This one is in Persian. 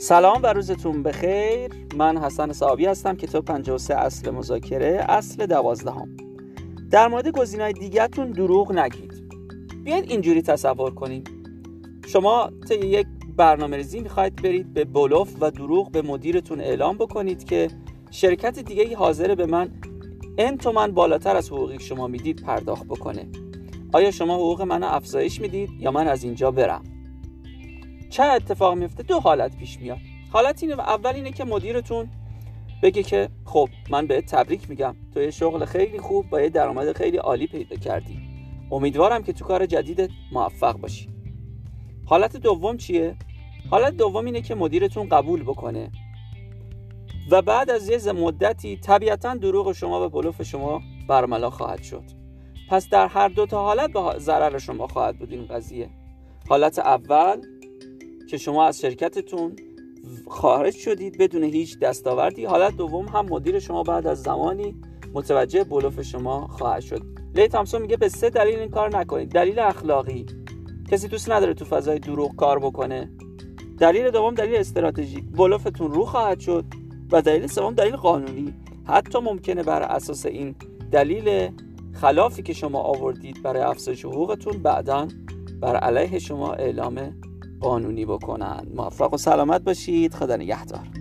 سلام و روزتون بخیر. من حسن صحابی هستم کتاب 53 اصل مذاکره اصل دوازدهم. در مورد گزینه‌های دیگهتون دروغ نگید. بیاید اینجوری تصور کنید شما طی یک برنامه ریزی می‌خواید برید به بلوف و دروغ به مدیرتون اعلام بکنید که شرکت دیگه ای حاضر به من ان تومن بالاتر از حقوقی شما می‌دید پرداخت بکنه. آیا شما حقوق منو افزایش می‌دید یا من از اینجا برم؟ چه اتفاق میفته؟ دو حالت پیش میاد. حالت اینه اول اینه که مدیرتون بگه که خب من به تبریک میگم. تو یه شغل خیلی خوب با یه درآمد خیلی عالی پیدا کردی. امیدوارم که تو کار جدیدت موفق باشی. حالت دوم چیه؟ حالت دوم اینه که مدیرتون قبول بکنه. و بعد از یه مدتی طبیعتا دروغ شما به بلوف شما برملا خواهد شد. پس در هر دو تا حالت به ضرر شما خواهد بود این قضیه. حالت اول که شما از شرکتتون خارج شدید بدون هیچ دستاوردی. حالت دوم هم مدیر شما بعد از زمانی متوجه بلوف شما خواهد شد. لی تامسون میگه به سه دلیل این کار نکنید. دلیل اخلاقی. کسی دوست نداره تو فضای دروغ کار بکنه. دلیل دوم دلیل استراتژیک. بلوفتون رو خواهد شد و دلیل سوم دلیل قانونی. حتی ممکنه بر اساس این دلیل خلافی که شما آوردید برای افزایش حقوقتون بعدا بر علیه شما اعلام قانونی بکنن. موفق و سلامت باشید. خدا نگهدار.